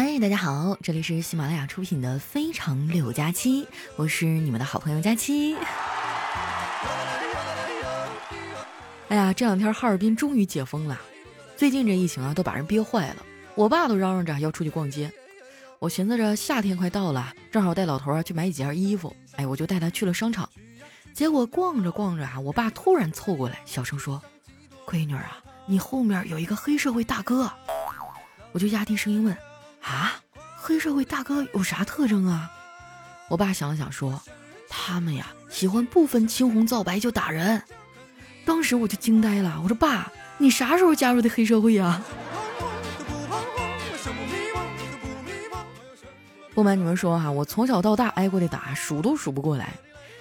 嗨，大家好，这里是喜马拉雅出品的《非常六加七》，我是你们的好朋友佳期。哎呀，这两天哈尔滨终于解封了，最近这疫情啊都把人憋坏了，我爸都嚷嚷着要出去逛街。我寻思着夏天快到了，正好带老头啊去买几件衣服，哎，我就带他去了商场。结果逛着逛着啊，我爸突然凑过来，小声说：“闺女啊，你后面有一个黑社会大哥。”我就压低声音问。啊，黑社会大哥有啥特征啊？我爸想了想说：“他们呀，喜欢不分青红皂白就打人。”当时我就惊呆了，我说：“爸，你啥时候加入的黑社会呀？”不瞒你们说哈，我从小到大挨过的打数都数不过来。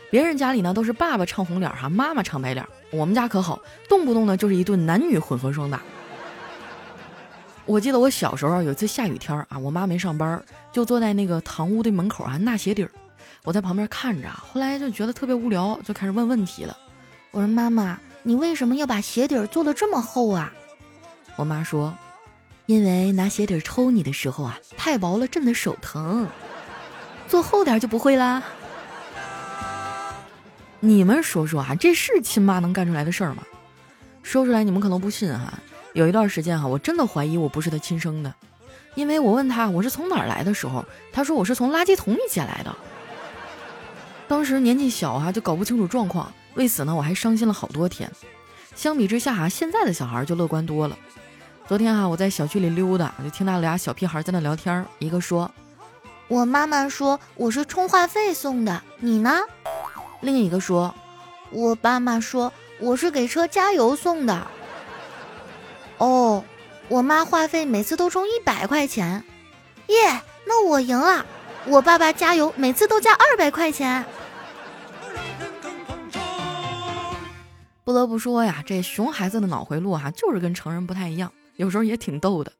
别人家里呢都是爸爸唱红脸哈，妈妈唱白脸，我们家可好，动不动呢就是一顿男女混合双打。我记得我小时候有一次下雨天啊，我妈没上班，就坐在那个堂屋的门口啊纳鞋底儿。我在旁边看着，后来就觉得特别无聊，就开始问问题了。我说：“妈妈，你为什么要把鞋底儿做的这么厚啊？”我妈说：“因为拿鞋底儿抽你的时候啊，太薄了，震的手疼。做厚点就不会啦。”你们说说啊，这是亲妈能干出来的事儿吗？说出来你们可能不信哈。有一段时间哈，我真的怀疑我不是他亲生的，因为我问他我是从哪儿来的时候，他说我是从垃圾桶里捡来的。当时年纪小哈，就搞不清楚状况，为此呢我还伤心了好多天。相比之下哈，现在的小孩就乐观多了。昨天哈，我在小区里溜达，就听到俩小屁孩在那聊天，一个说：“我妈妈说我是充话费送的，你呢？”另一个说：“我爸妈说我是给车加油送的。”哦，我妈话费每次都充一百块钱，耶，那我赢了。我爸爸加油每次都加二百块钱。不得不说呀，这熊孩子的脑回路哈，就是跟成人不太一样，有时候也挺逗的。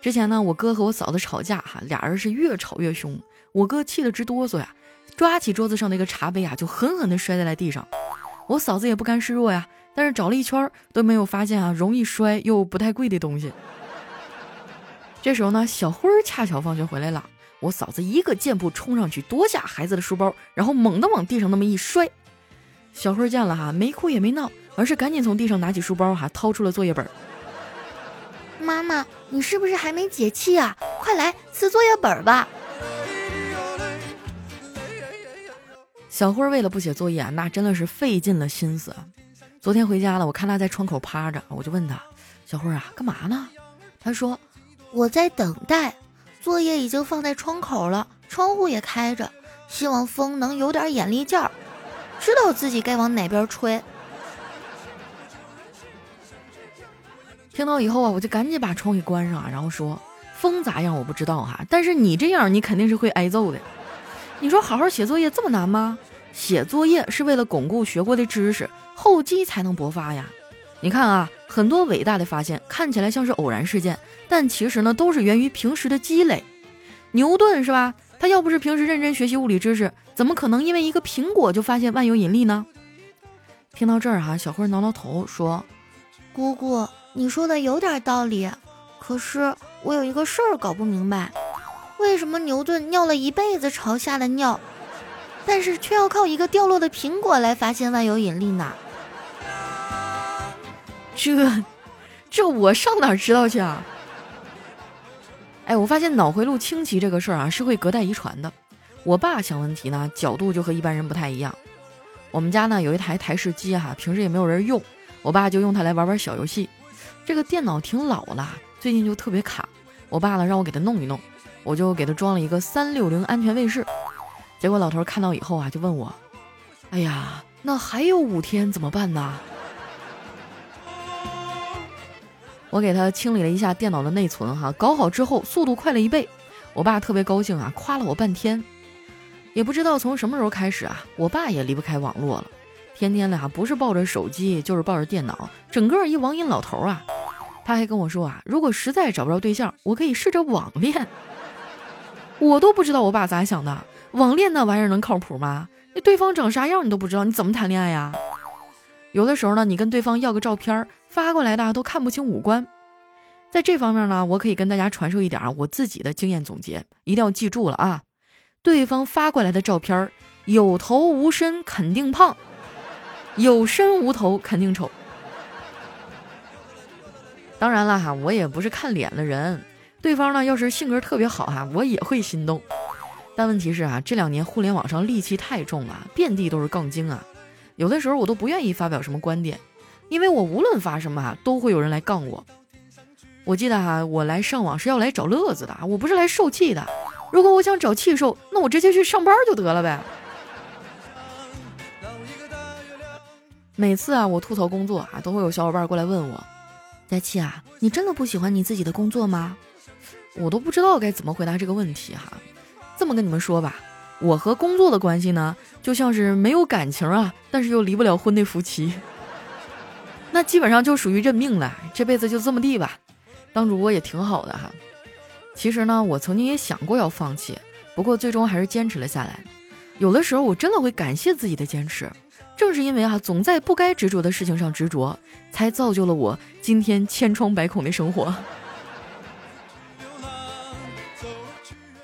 之前呢，我哥和我嫂子吵架哈，俩人是越吵越凶，我哥气得直哆嗦呀，抓起桌子上那个茶杯啊，就狠狠地摔在了地上。我嫂子也不甘示弱呀。但是找了一圈都没有发现啊，容易摔又不太贵的东西。这时候呢，小辉儿恰巧放学回来了，我嫂子一个箭步冲上去夺下孩子的书包，然后猛地往地上那么一摔。小辉见了哈，没哭也没闹，而是赶紧从地上拿起书包哈，掏出了作业本。妈妈，你是不是还没解气啊？快来撕作业本吧。小辉为了不写作业啊，那真的是费尽了心思。昨天回家了，我看他在窗口趴着，我就问他：“小慧啊，干嘛呢？”他说：“我在等待，作业已经放在窗口了，窗户也开着，希望风能有点眼力劲儿，知道自己该往哪边吹。”听到以后啊，我就赶紧把窗给关上，然后说：“风咋样我不知道哈，但是你这样，你肯定是会挨揍的。你说好好写作业这么难吗？写作业是为了巩固学过的知识。”厚积才能薄发呀！你看啊，很多伟大的发现看起来像是偶然事件，但其实呢都是源于平时的积累。牛顿是吧？他要不是平时认真学习物理知识，怎么可能因为一个苹果就发现万有引力呢？听到这儿哈，小慧挠挠头说：“姑姑，你说的有点道理，可是我有一个事儿搞不明白，为什么牛顿尿了一辈子朝下的尿，但是却要靠一个掉落的苹果来发现万有引力呢？”这，这我上哪知道去啊？哎，我发现脑回路清奇这个事儿啊，是会隔代遗传的。我爸想问题呢，角度就和一般人不太一样。我们家呢有一台台式机哈，平时也没有人用，我爸就用它来玩玩小游戏。这个电脑挺老了，最近就特别卡。我爸呢让我给他弄一弄，我就给他装了一个三六零安全卫士。结果老头看到以后啊，就问我：“哎呀，那还有五天怎么办呢？”我给他清理了一下电脑的内存，哈，搞好之后速度快了一倍，我爸特别高兴啊，夸了我半天。也不知道从什么时候开始啊，我爸也离不开网络了，天天的哈不是抱着手机就是抱着电脑，整个一网瘾老头啊。他还跟我说啊，如果实在找不着对象，我可以试着网恋。我都不知道我爸咋想的，网恋那玩意儿能靠谱吗？那对方长啥样你都不知道，你怎么谈恋爱呀？有的时候呢，你跟对方要个照片。发过来的都看不清五官，在这方面呢，我可以跟大家传授一点啊我自己的经验总结，一定要记住了啊！对方发过来的照片，有头无身肯定胖，有身无头肯定丑。当然了哈，我也不是看脸的人，对方呢要是性格特别好哈，我也会心动。但问题是啊，这两年互联网上戾气太重了，遍地都是杠精啊，有的时候我都不愿意发表什么观点，因为我无论发什么啊，都会有人来杠我。我记得哈，我来上网是要来找乐子的，我不是来受气的。如果我想找气受，那我直接去上班就得了呗。每次啊，我吐槽工作啊，都会有小伙伴过来问我：“佳琪啊，你真的不喜欢你自己的工作吗？”我都不知道该怎么回答这个问题哈。这么跟你们说吧，我和工作的关系呢，就像是没有感情啊，但是又离不了婚的夫妻。那基本上就属于认命了，这辈子就这么地吧。当主播也挺好的哈，其实呢，我曾经也想过要放弃，不过最终还是坚持了下来。有的时候我真的会感谢自己的坚持，正是因为啊，总在不该执着的事情上执着，才造就了我今天千疮百孔的生活。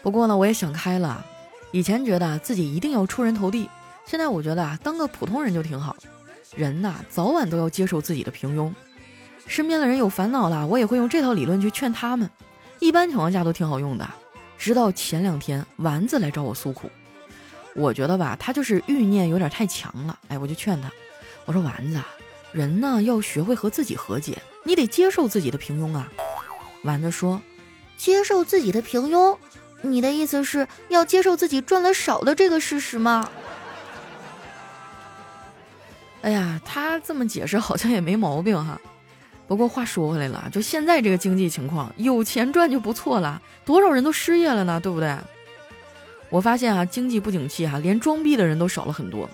不过呢，我也想开了，以前觉得自己一定要出人头地，现在我觉得啊，当个普通人就挺好。人呐，早晚都要接受自己的平庸。身边的人有烦恼了，我也会用这套理论去劝他们。一般情况下都挺好用的。直到前两天，丸子来找我诉苦。我觉得吧，他就是欲念有点太强了。哎，我就劝他，我说丸子，人呢要学会和自己和解，你得接受自己的平庸啊。丸子说，接受自己的平庸？你的意思是要接受自己赚的少的这个事实吗？哎呀，他这么解释好像也没毛病哈。不过话说回来了，就现在这个经济情况，有钱赚就不错了。多少人都失业了呢，对不对？我发现啊，经济不景气哈，连装逼的人都少了很多。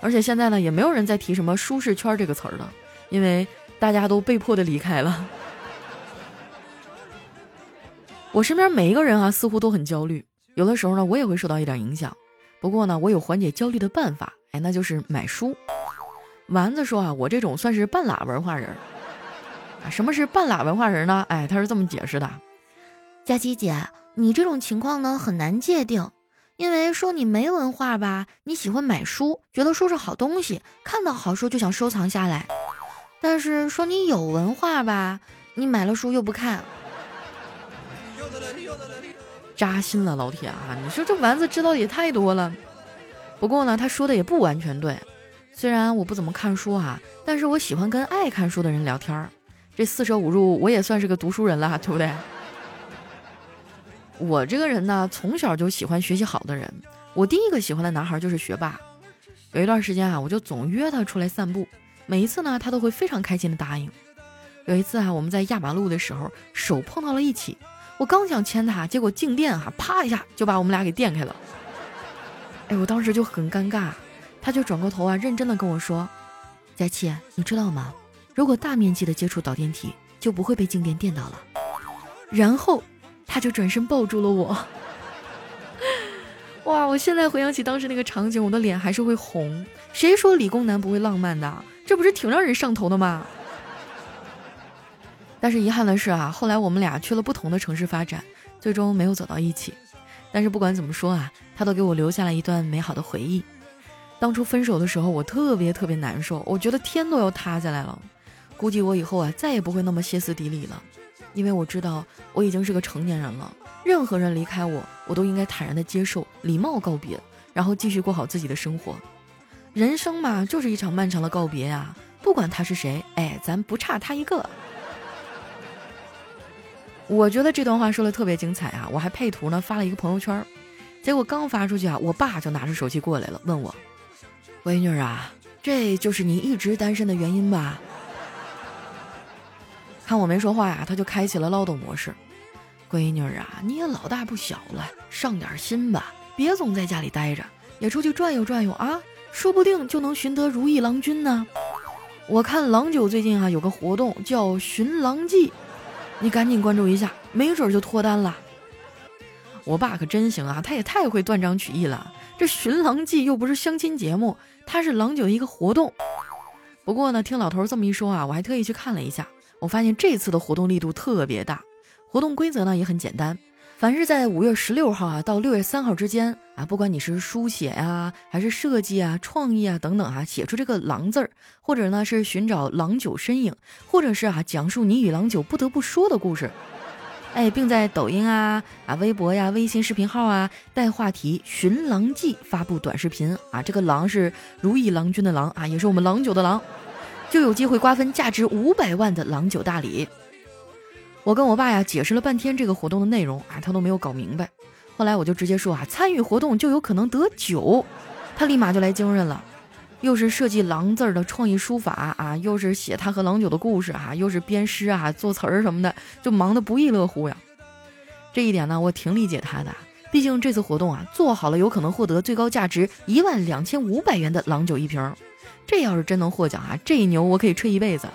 而且现在呢，也没有人再提什么舒适圈这个词儿了，因为大家都被迫的离开了。我身边每一个人啊，似乎都很焦虑。有的时候呢，我也会受到一点影响。不过呢，我有缓解焦虑的办法，哎，那就是买书。丸子说啊，我这种算是半拉文化人。啊什么是半拉文化人呢？哎，他是这么解释的：佳琪姐，你这种情况呢很难界定，因为说你没文化吧，你喜欢买书，觉得书是好东西，看到好书就想收藏下来；但是说你有文化吧，你买了书又不看，扎心了，老铁啊！你说这丸子知道的也太多了。不过呢，他说的也不完全对，虽然我不怎么看书哈，但是我喜欢跟爱看书的人聊天儿。这四舍五入，我也算是个读书人了，对不对？我这个人呢，从小就喜欢学习好的人。我第一个喜欢的男孩就是学霸。有一段时间啊，我就总约他出来散步，每一次呢，他都会非常开心的答应。有一次啊，我们在压马路的时候，手碰到了一起，我刚想牵他，结果静电哈，啪一下就把我们俩给电开了。哎，我当时就很尴尬，他就转过头啊，认真的跟我说：“佳琪，你知道吗？”如果大面积的接触导电体，就不会被静电电到了。然后，他就转身抱住了我。哇！我现在回想起当时那个场景，我的脸还是会红。谁说理工男不会浪漫的？这不是挺让人上头的吗？但是遗憾的是啊，后来我们俩去了不同的城市发展，最终没有走到一起。但是不管怎么说啊，他都给我留下了一段美好的回忆。当初分手的时候，我特别特别难受，我觉得天都要塌下来了。估计我以后啊，再也不会那么歇斯底里了，因为我知道我已经是个成年人了。任何人离开我，我都应该坦然的接受，礼貌告别，然后继续过好自己的生活。人生嘛，就是一场漫长的告别呀。不管他是谁，哎，咱不差他一个。我觉得这段话说的特别精彩啊！我还配图呢，发了一个朋友圈。结果刚发出去啊，我爸就拿着手机过来了，问我：“闺女啊，这就是你一直单身的原因吧？”看我没说话呀，他就开启了唠叨模式。闺女啊，你也老大不小了，上点心吧，别总在家里待着，也出去转悠转悠啊，说不定就能寻得如意郎君呢。我看郎酒最近啊有个活动叫寻郎记，你赶紧关注一下，没准就脱单了。我爸可真行啊，他也太会断章取义了。这寻郎记又不是相亲节目，它是郎酒一个活动。不过呢，听老头这么一说啊，我还特意去看了一下。我发现这次的活动力度特别大，活动规则呢也很简单。凡是在五月十六号啊到六月三号之间啊，不管你是书写呀，还是设计啊、创意啊等等啊，写出这个狼字儿，或者呢是寻找郎酒身影，或者是啊讲述你与郎酒不得不说的故事，哎，并在抖音啊、啊微博呀、微信视频号啊带话题“寻狼记”发布短视频。啊，这个狼是如意郎君的狼啊，也是我们郎酒的狼，就有机会瓜分价值五百万的郎酒大礼。我跟我爸呀解释了半天这个活动的内容啊，他都没有搞明白。后来我就直接说啊，参与活动就有可能得酒，他立马就来精神了，又是设计狼字儿的创意书法啊，又是写他和郎酒的故事啊，又是编诗啊、作词儿什么的，就忙得不亦乐乎呀。这一点呢，我挺理解他的，毕竟这次活动啊做好了，有可能获得最高价值一万两千五百元的郎酒一瓶。这要是真能获奖啊，这一牛我可以吹一辈子。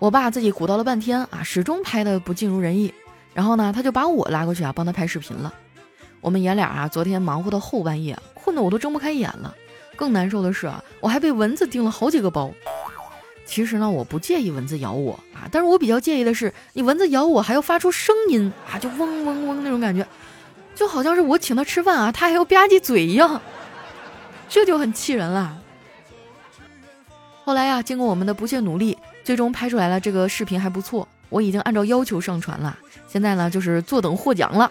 我爸自己鼓捣了半天啊，始终拍的不尽如人意。然后呢，他就把我拉过去啊，帮他拍视频了。我们爷俩啊，昨天忙活到后半夜，困得我都睁不开眼了。更难受的是啊，我还被蚊子叮了好几个包。其实呢，我不介意蚊子咬我啊，但是我比较介意的是，你蚊子咬我还要发出声音啊，就嗡嗡嗡那种感觉，就好像是我请他吃饭啊，他还要吧唧嘴一样，这就很气人了。后来呀，经过我们的不懈努力。最终拍出来了，这个视频还不错，我已经按照要求上传了。现在呢，就是坐等获奖了。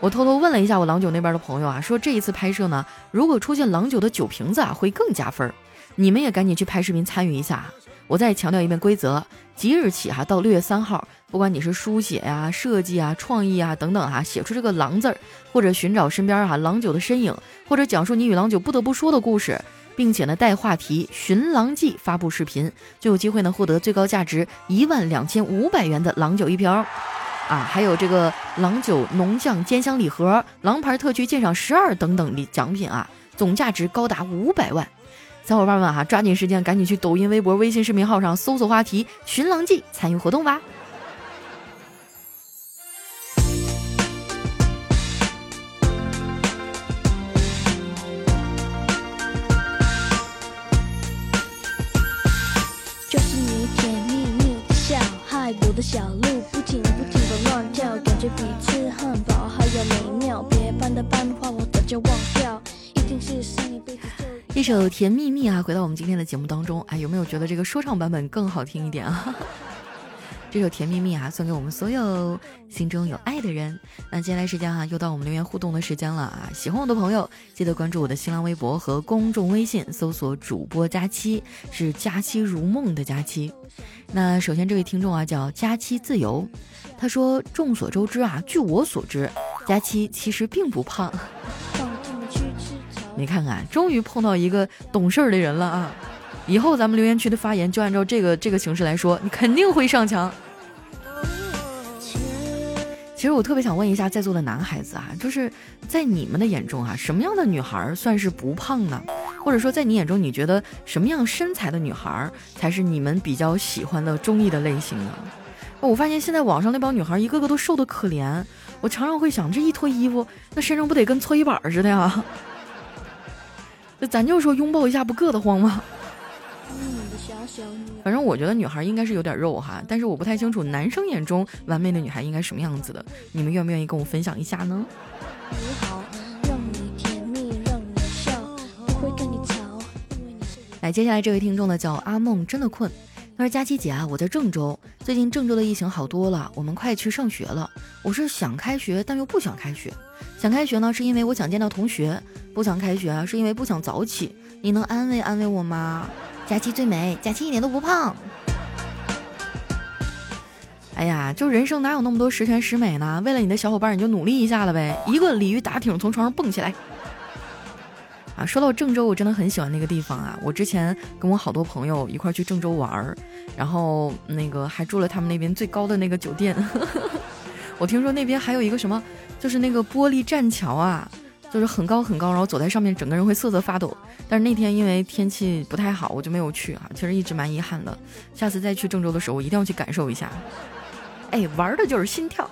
我偷偷问了一下我郎酒那边的朋友啊，说这一次拍摄呢，如果出现郎酒的酒瓶子啊，会更加分儿。你们也赶紧去拍视频参与一下啊。我再强调一遍规则：即日起哈，到六月三号，不管你是书写呀、设计啊、创意啊等等哈，写出这个郎字儿，或者寻找身边哈郎酒的身影，或者讲述你与郎酒不得不说的故事。并且呢，带话题《寻狼记》发布视频，就有机会呢获得最高价值一万两千五百元的郎酒一瓶，啊，还有这个郎酒浓酱煎香礼盒、狼牌特区鉴赏十二等等礼奖品啊，总价值高达五百万。小伙伴们哈，抓紧时间，赶紧去抖音、微博、微信视频号上搜索话题《寻狼记》，参与活动吧。小鹿不停不停的乱跳，感觉比吃汉堡还要美妙。别班的班花我早就忘掉，一定是上一辈子。一首《甜蜜蜜》啊，回到我们今天的节目当中，哎，有没有觉得这个说唱版本更好听一点啊？这首《甜蜜蜜》啊，送给我们所有心中有爱的人。那接下来时间哈，又到我们留言互动的时间了啊！喜欢我的朋友，记得关注我的新浪微博和公众微信，搜索主播佳期，是佳期如梦的佳期。那首先这位听众啊，叫佳期自由，他说：众所周知啊，据我所知，佳期其实并不胖。你看看，终于碰到一个懂事儿的人了啊！以后咱们留言区的发言就按照这个这个形式来说，你肯定会上墙。其实我特别想问一下在座的男孩子啊，就是在你们的眼中啊，什么样的女孩算是不胖呢？或者说在你眼中，你觉得什么样身材的女孩才是你们比较喜欢的中意的类型呢？我发现现在网上那帮女孩一个个都瘦的可怜，我常常会想，这一脱衣服，那身上不得跟搓衣板似的呀？那咱就说拥抱一下不硌得慌吗？反正我觉得女孩应该是有点肉哈，但是我不太清楚男生眼中完美的女孩应该什么样子的。你们愿不愿意跟我分享一下呢？来，接下来这位听众呢叫阿梦，真的困。他说：“佳琪姐啊，我在郑州，最近郑州的疫情好多了，我们快去上学了。我是想开学，但又不想开学。想开学呢，是因为我想见到同学；不想开学啊，是因为不想早起。你能安慰安慰我吗？”佳期最美，佳期一点都不胖。哎呀，就人生哪有那么多十全十美呢？为了你的小伙伴，你就努力一下了呗，一个鲤鱼打挺从床上蹦起来。啊，说到郑州，我真的很喜欢那个地方啊！我之前跟我好多朋友一块去郑州玩儿，然后那个还住了他们那边最高的那个酒店。我听说那边还有一个什么，就是那个玻璃栈桥啊。就是很高很高，然后走在上面，整个人会瑟瑟发抖。但是那天因为天气不太好，我就没有去啊。其实一直蛮遗憾的，下次再去郑州的时候，我一定要去感受一下。哎，玩的就是心跳。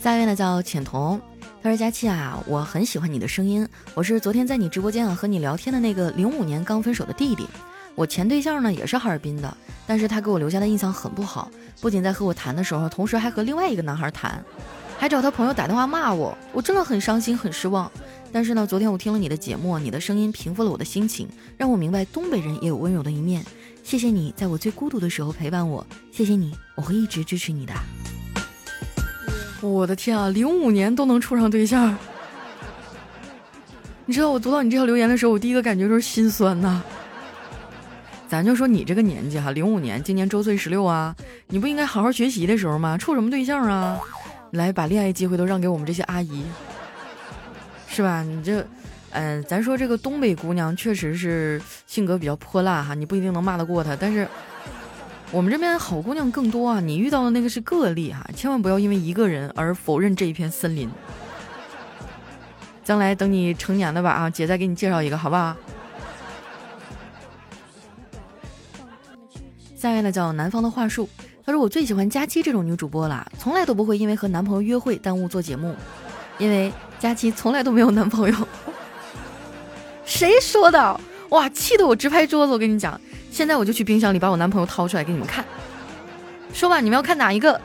下一位呢叫浅瞳，他说：“佳期啊，我很喜欢你的声音，我是昨天在你直播间啊和你聊天的那个零五年刚分手的弟弟。我前对象呢也是哈尔滨的，但是他给我留下的印象很不好，不仅在和我谈的时候，同时还和另外一个男孩谈，还找他朋友打电话骂我，我真的很伤心很失望。但是呢，昨天我听了你的节目，你的声音平复了我的心情，让我明白东北人也有温柔的一面。谢谢你在我最孤独的时候陪伴我，谢谢你，我会一直支持你的。”我的天啊，零五年都能处上对象，你知道我读到你这条留言的时候，我第一个感觉就是心酸呐。咱就说你这个年纪哈，零五年，今年周岁十六啊，你不应该好好学习的时候吗？处什么对象啊？来把恋爱机会都让给我们这些阿姨，是吧？你这，嗯，咱说这个东北姑娘确实是性格比较泼辣哈，你不一定能骂得过她，但是。我们这边好姑娘更多啊，你遇到的那个是个例哈，千万不要因为一个人而否认这一片森林。将来等你成年了吧啊，姐再给你介绍一个，好不好？下面呢叫南方的话术，他说我最喜欢佳期这种女主播了，从来都不会因为和男朋友约会耽误做节目，因为佳期从来都没有男朋友。谁说的？哇，气得我直拍桌子！我跟你讲。现在我就去冰箱里把我男朋友掏出来给你们看。说吧，你们要看哪一个？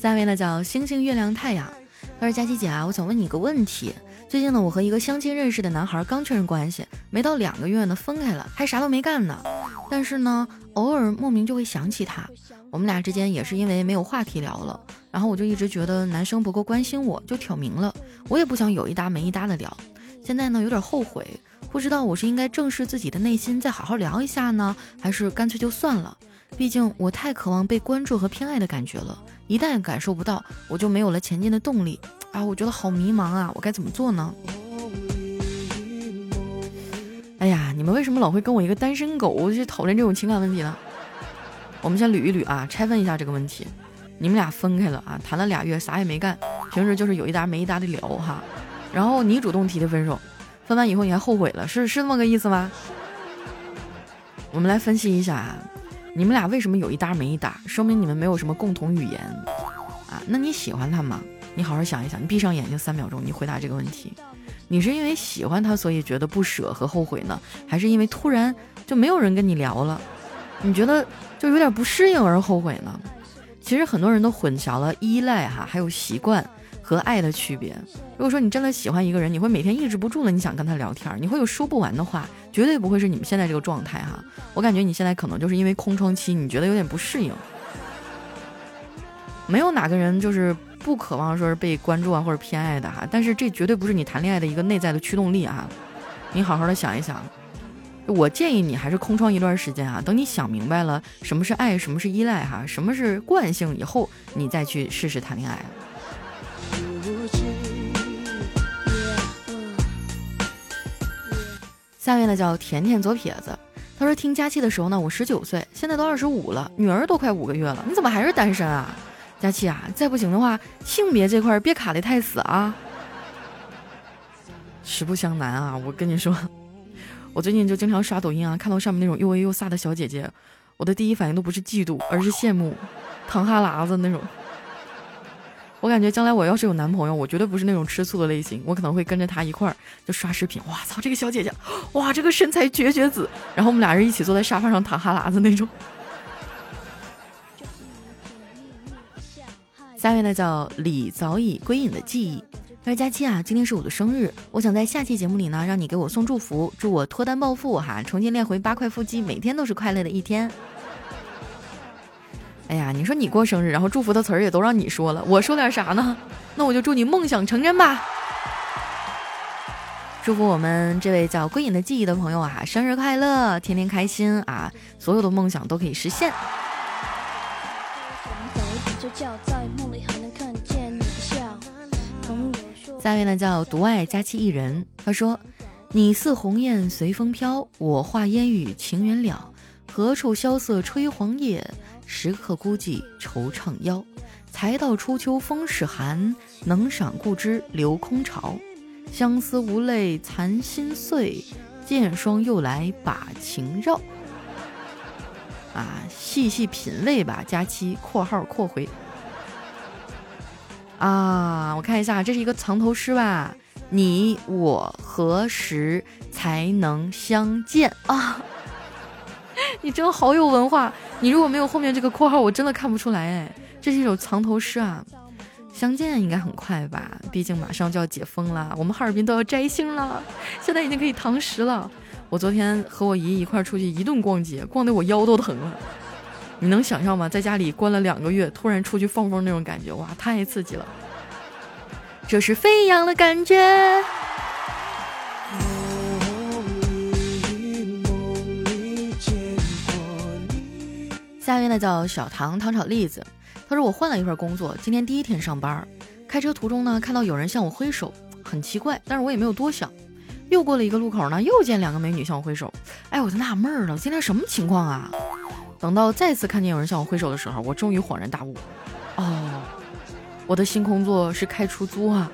下面呢叫星星、月亮、太阳。他说：“佳琪姐啊，我想问你一个问题。最近呢，我和一个相亲认识的男孩刚确认关系，没到两个月呢分开了，还啥都没干呢。但是呢，偶尔莫名就会想起他。我们俩之间也是因为没有话题聊了。”然后我就一直觉得男生不够关心我，就挑明了，我也不想有一搭没一搭的聊。现在呢有点后悔，不知道我是应该正视自己的内心，再好好聊一下呢，还是干脆就算了？毕竟我太渴望被关注和偏爱的感觉了，一旦感受不到，我就没有了前进的动力啊！我觉得好迷茫啊，我该怎么做呢？哎呀，你们为什么老会跟我一个单身狗去讨论这种情感问题呢？我们先捋一捋啊，拆分一下这个问题。你们俩分开了啊，谈了俩月，啥也没干，平时就是有一搭没一搭的聊哈。然后你主动提的分手，分完以后你还后悔了，是是这么个意思吗？我们来分析一下啊，你们俩为什么有一搭没一搭？说明你们没有什么共同语言啊。那你喜欢他吗？你好好想一想，你闭上眼睛三秒钟，你回答这个问题。你是因为喜欢他，所以觉得不舍和后悔呢，还是因为突然就没有人跟你聊了，你觉得就有点不适应而后悔呢？其实很多人都混淆了依赖哈，还有习惯和爱的区别。如果说你真的喜欢一个人，你会每天抑制不住的，你想跟他聊天，你会有说不完的话，绝对不会是你们现在这个状态哈。我感觉你现在可能就是因为空窗期，你觉得有点不适应。没有哪个人就是不渴望说是被关注啊或者偏爱的哈，但是这绝对不是你谈恋爱的一个内在的驱动力啊。你好好的想一想。我建议你还是空窗一段时间啊，等你想明白了什么是爱，什么是依赖，哈，什么是惯性以后，你再去试试谈恋爱。下面呢叫甜甜左撇子，他说听佳期的时候呢，我十九岁，现在都二十五了，女儿都快五个月了，你怎么还是单身啊？佳琪啊，再不行的话，性别这块别卡的太死啊。实不相瞒啊，我跟你说。我最近就经常刷抖音啊，看到上面那种又 A 又飒的小姐姐，我的第一反应都不是嫉妒，而是羡慕，淌哈喇子那种。我感觉将来我要是有男朋友，我绝对不是那种吃醋的类型，我可能会跟着他一块儿就刷视频。哇操，这个小姐姐，哇，这个身材绝绝子，然后我们俩人一起坐在沙发上淌哈喇子那种。下面呢叫李早已归隐的记忆。他说佳期啊，今天是我的生日，我想在下期节目里呢，让你给我送祝福，祝我脱单暴富哈，重新练回八块腹肌，每天都是快乐的一天。哎呀，你说你过生日，然后祝福的词儿也都让你说了，我说点啥呢？那我就祝你梦想成真吧。祝福我们这位叫归隐的记忆的朋友啊，生日快乐，天天开心啊，所有的梦想都可以实现。下面呢叫独爱佳期一人，他说：“你似鸿雁随风飘，我化烟雨情缘了。何处萧瑟吹黄叶？时刻孤寂惆怅腰。才到初秋风始寒，能赏故知留空巢。相思无泪残心碎，见霜又来把情绕。”啊，细细品味吧。佳期括号括回。啊，我看一下，这是一个藏头诗吧？你我何时才能相见啊？你真的好有文化！你如果没有后面这个括号，我真的看不出来哎。这是一首藏头诗啊。相见应该很快吧？毕竟马上就要解封了，我们哈尔滨都要摘星了，现在已经可以堂食了。我昨天和我姨一块出去一顿逛街，逛得我腰都疼了。你能想象吗？在家里关了两个月，突然出去放风那种感觉，哇，太刺激了！这是飞扬的感觉。下面呢叫小唐糖炒栗子。他说我换了一份工作，今天第一天上班，开车途中呢，看到有人向我挥手，很奇怪，但是我也没有多想。又过了一个路口呢，又见两个美女向我挥手，哎，我就纳闷了，今天什么情况啊？等到再次看见有人向我挥手的时候，我终于恍然大悟，哦，我的新工作是开出租啊，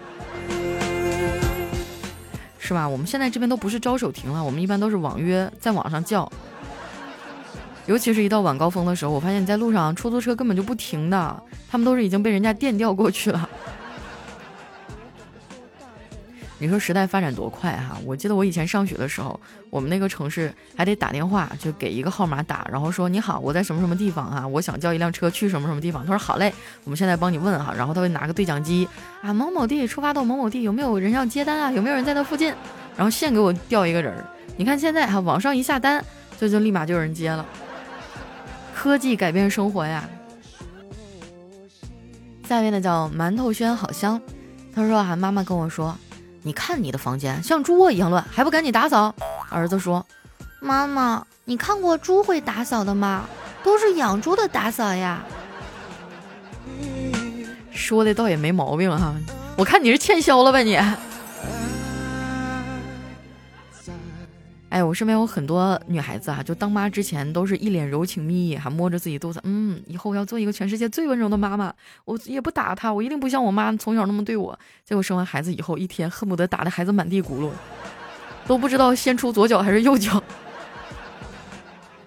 是吧？我们现在这边都不是招手停了，我们一般都是网约，在网上叫。尤其是一到晚高峰的时候，我发现在路上出租车根本就不停的，他们都是已经被人家电调过去了。你说时代发展多快哈！我记得我以前上学的时候，我们那个城市还得打电话，就给一个号码打，然后说你好，我在什么什么地方啊，我想叫一辆车去什么什么地方。他说好嘞，我们现在帮你问哈，然后他会拿个对讲机啊，某某地出发到某某地，有没有人要接单啊？有没有人在那附近？然后现给我调一个人。你看现在哈，网上一下单，就就立马就有人接了。科技改变生活呀！下面的叫馒头轩好香，他说啊，妈妈跟我说，你看你的房间像猪窝一样乱，还不赶紧打扫？儿子说，妈妈，你看过猪会打扫的吗？都是养猪的打扫呀。说的倒也没毛病哈，我看你是欠削了吧你。哎，我身边有很多女孩子啊，就当妈之前都是一脸柔情蜜意，还摸着自己肚子，嗯，以后我要做一个全世界最温柔的妈妈，我也不打她，我一定不像我妈从小那么对我。结果生完孩子以后，一天恨不得打的孩子满地轱辘，都不知道先出左脚还是右脚。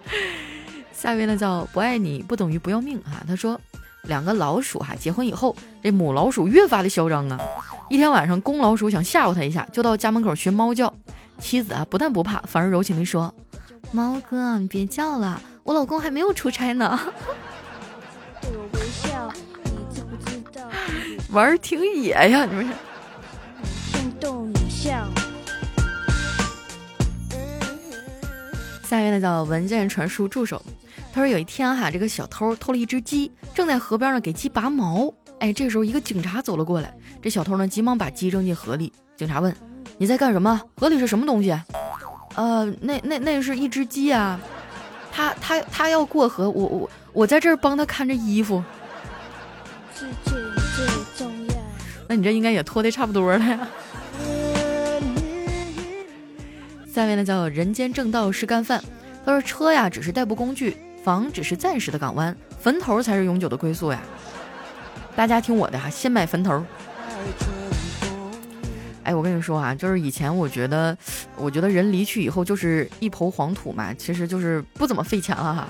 下一位呢叫不爱你不等于不要命啊，他说两个老鼠哈结婚以后，这母老鼠越发的嚣张啊，一天晚上公老鼠想吓唬他一下，就到家门口学猫叫。妻子啊，不但不怕，反而柔情地说：“猫哥，你别叫了，我老公还没有出差呢。”玩儿挺野呀，你们是。下面呢叫文件传输助手，他说有一天哈，这个小偷偷了一只鸡，正在河边呢给鸡拔毛。哎，这时候一个警察走了过来，这小偷呢急忙把鸡扔进河里。警察问。你在干什么？河里是什么东西？呃，那那那是一只鸡啊，他他他要过河，我我我在这儿帮他看着衣服。那你这应该也脱的差不多了呀。下面呢叫人间正道是干饭。他说车呀只是代步工具，房只是暂时的港湾，坟头才是永久的归宿呀。大家听我的哈，先买坟头。哎，我跟你说啊，就是以前我觉得，我觉得人离去以后就是一抔黄土嘛，其实就是不怎么费钱了哈。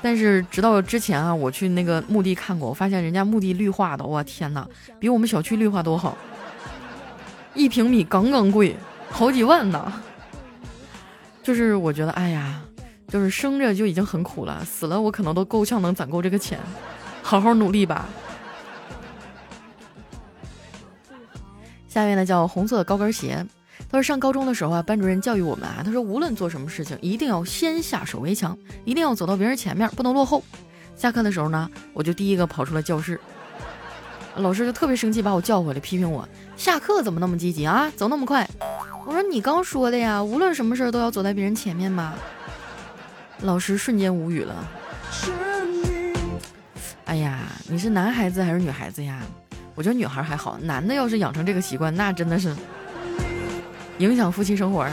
但是直到之前啊，我去那个墓地看过，我发现人家墓地绿化的，我天哪，比我们小区绿化都好，一平米杠杠贵，好几万呢。就是我觉得，哎呀，就是生着就已经很苦了，死了我可能都够呛能攒够这个钱，好好努力吧。下面呢叫红色的高跟鞋。他说上高中的时候啊，班主任教育我们啊，他说无论做什么事情，一定要先下手为强，一定要走到别人前面，不能落后。下课的时候呢，我就第一个跑出了教室，老师就特别生气，把我叫回来批评我，下课怎么那么积极啊，走那么快。我说你刚说的呀，无论什么事都要走在别人前面嘛。老师瞬间无语了。哎呀，你是男孩子还是女孩子呀？我觉得女孩还好，男的要是养成这个习惯，那真的是影响夫妻生活啊！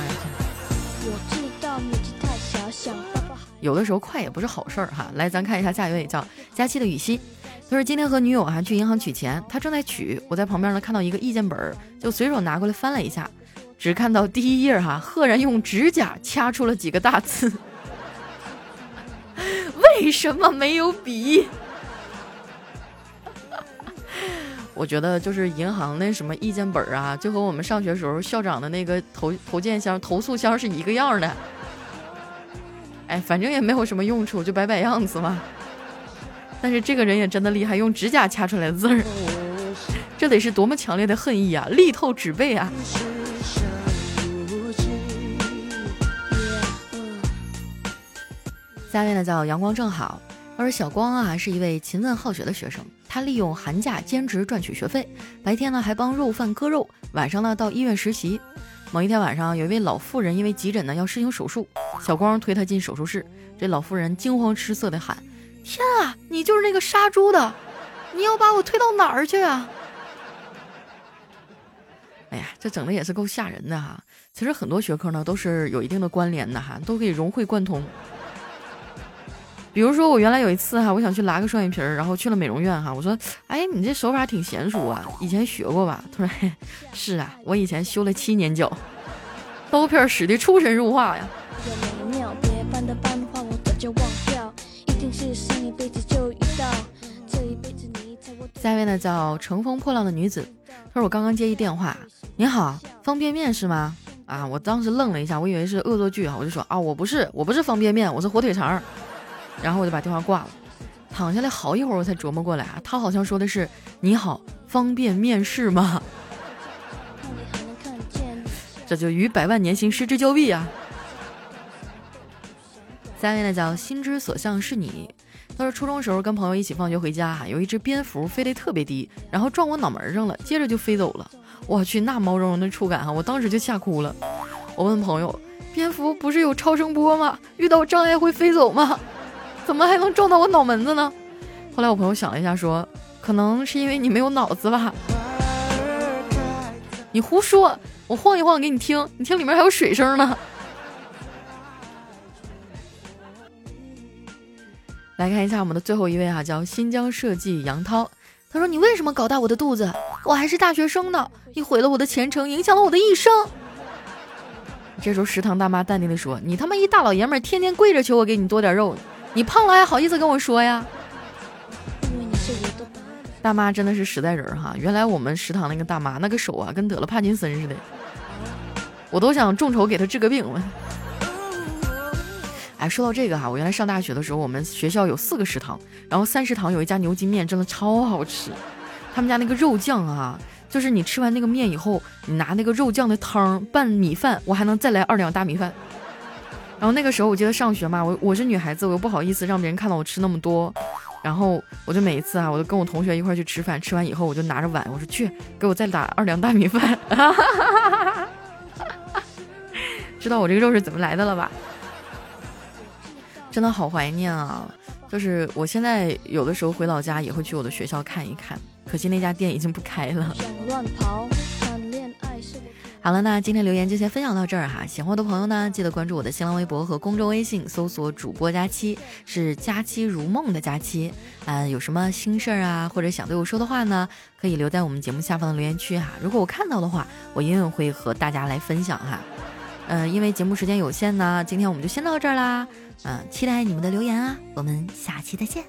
有的时候快也不是好事儿哈。来，咱看一下下一位叫佳期的雨欣，他说今天和女友哈去银行取钱，他正在取，我在旁边呢看到一个意见本，就随手拿过来翻了一下，只看到第一页哈，赫然用指甲掐出了几个大字。为什么没有笔？我觉得就是银行那什么意见本啊，就和我们上学时候校长的那个投投件箱、投诉箱是一个样的。哎，反正也没有什么用处，就摆摆样子嘛。但是这个人也真的厉害，用指甲掐出来的字儿，这得是多么强烈的恨意啊，力透纸背啊！下面呢叫阳光正好，他说小光啊是一位勤奋好学的学生，他利用寒假兼职赚取学费，白天呢还帮肉贩割肉，晚上呢到医院实习。某一天晚上，有一位老妇人因为急诊呢要施行手术，小光推她进手术室，这老妇人惊慌失色的喊。天啊，你就是那个杀猪的，你要把我推到哪儿去啊？哎呀，这整的也是够吓人的哈。其实很多学科呢都是有一定的关联的哈，都可以融会贯通。比如说我原来有一次哈，我想去拉个双眼皮儿，然后去了美容院哈，我说，哎，你这手法挺娴熟啊，以前学过吧？他说，是啊，我以前修了七年脚，刀片使的出神入化呀。下一位呢叫乘风破浪的女子，她说我刚刚接一电话，您好，方便面是吗？啊，我当时愣了一下，我以为是恶作剧啊，我就说啊，我不是，我不是方便面，我是火腿肠。然后我就把电话挂了，躺下来好一会儿我才琢磨过来啊，他好像说的是你好，方便面试吗？这就与百万年薪失之交臂啊！下面呢叫心之所向是你。他说初中时候跟朋友一起放学回家，有一只蝙蝠飞得特别低，然后撞我脑门上了，接着就飞走了。我去，那毛茸茸的触感哈，我当时就吓哭了。我问朋友，蝙蝠不是有超声波吗？遇到障碍会飞走吗？怎么还能撞到我脑门子呢？后来我朋友想了一下，说可能是因为你没有脑子吧。你胡说，我晃一晃给你听，你听里面还有水声呢。来看一下我们的最后一位哈，叫新疆设计杨涛。他说：“你为什么搞大我的肚子？我还是大学生呢！你毁了我的前程，影响了我的一生。”这时候食堂大妈淡定的说：“你他妈一大老爷们儿，天天跪着求我给你多点肉，你胖了还好意思跟我说呀？”大妈真的是实在人哈！原来我们食堂那个大妈那个手啊，跟得了帕金森似的，我都想众筹给她治个病了。哎，说到这个哈，我原来上大学的时候，我们学校有四个食堂，然后三食堂有一家牛筋面，真的超好吃。他们家那个肉酱啊，就是你吃完那个面以后，你拿那个肉酱的汤拌米饭，我还能再来二两大米饭。然后那个时候我记得上学嘛，我我是女孩子，我又不好意思让别人看到我吃那么多，然后我就每一次啊，我都跟我同学一块去吃饭，吃完以后我就拿着碗，我说去给我再打二两大米饭。知道我这个肉是怎么来的了吧？真的好怀念啊！就是我现在有的时候回老家也会去我的学校看一看，可惜那家店已经不开了。好了，那今天留言就先分享到这儿哈。喜欢我的朋友呢，记得关注我的新浪微博和公众微信，搜索主播佳期，是佳期如梦的佳期。嗯，有什么心事儿啊，或者想对我说的话呢，可以留在我们节目下方的留言区哈。如果我看到的话，我一定会和大家来分享哈。嗯，因为节目时间有限呢，今天我们就先到这儿啦。嗯，期待你们的留言啊，我们下期再见。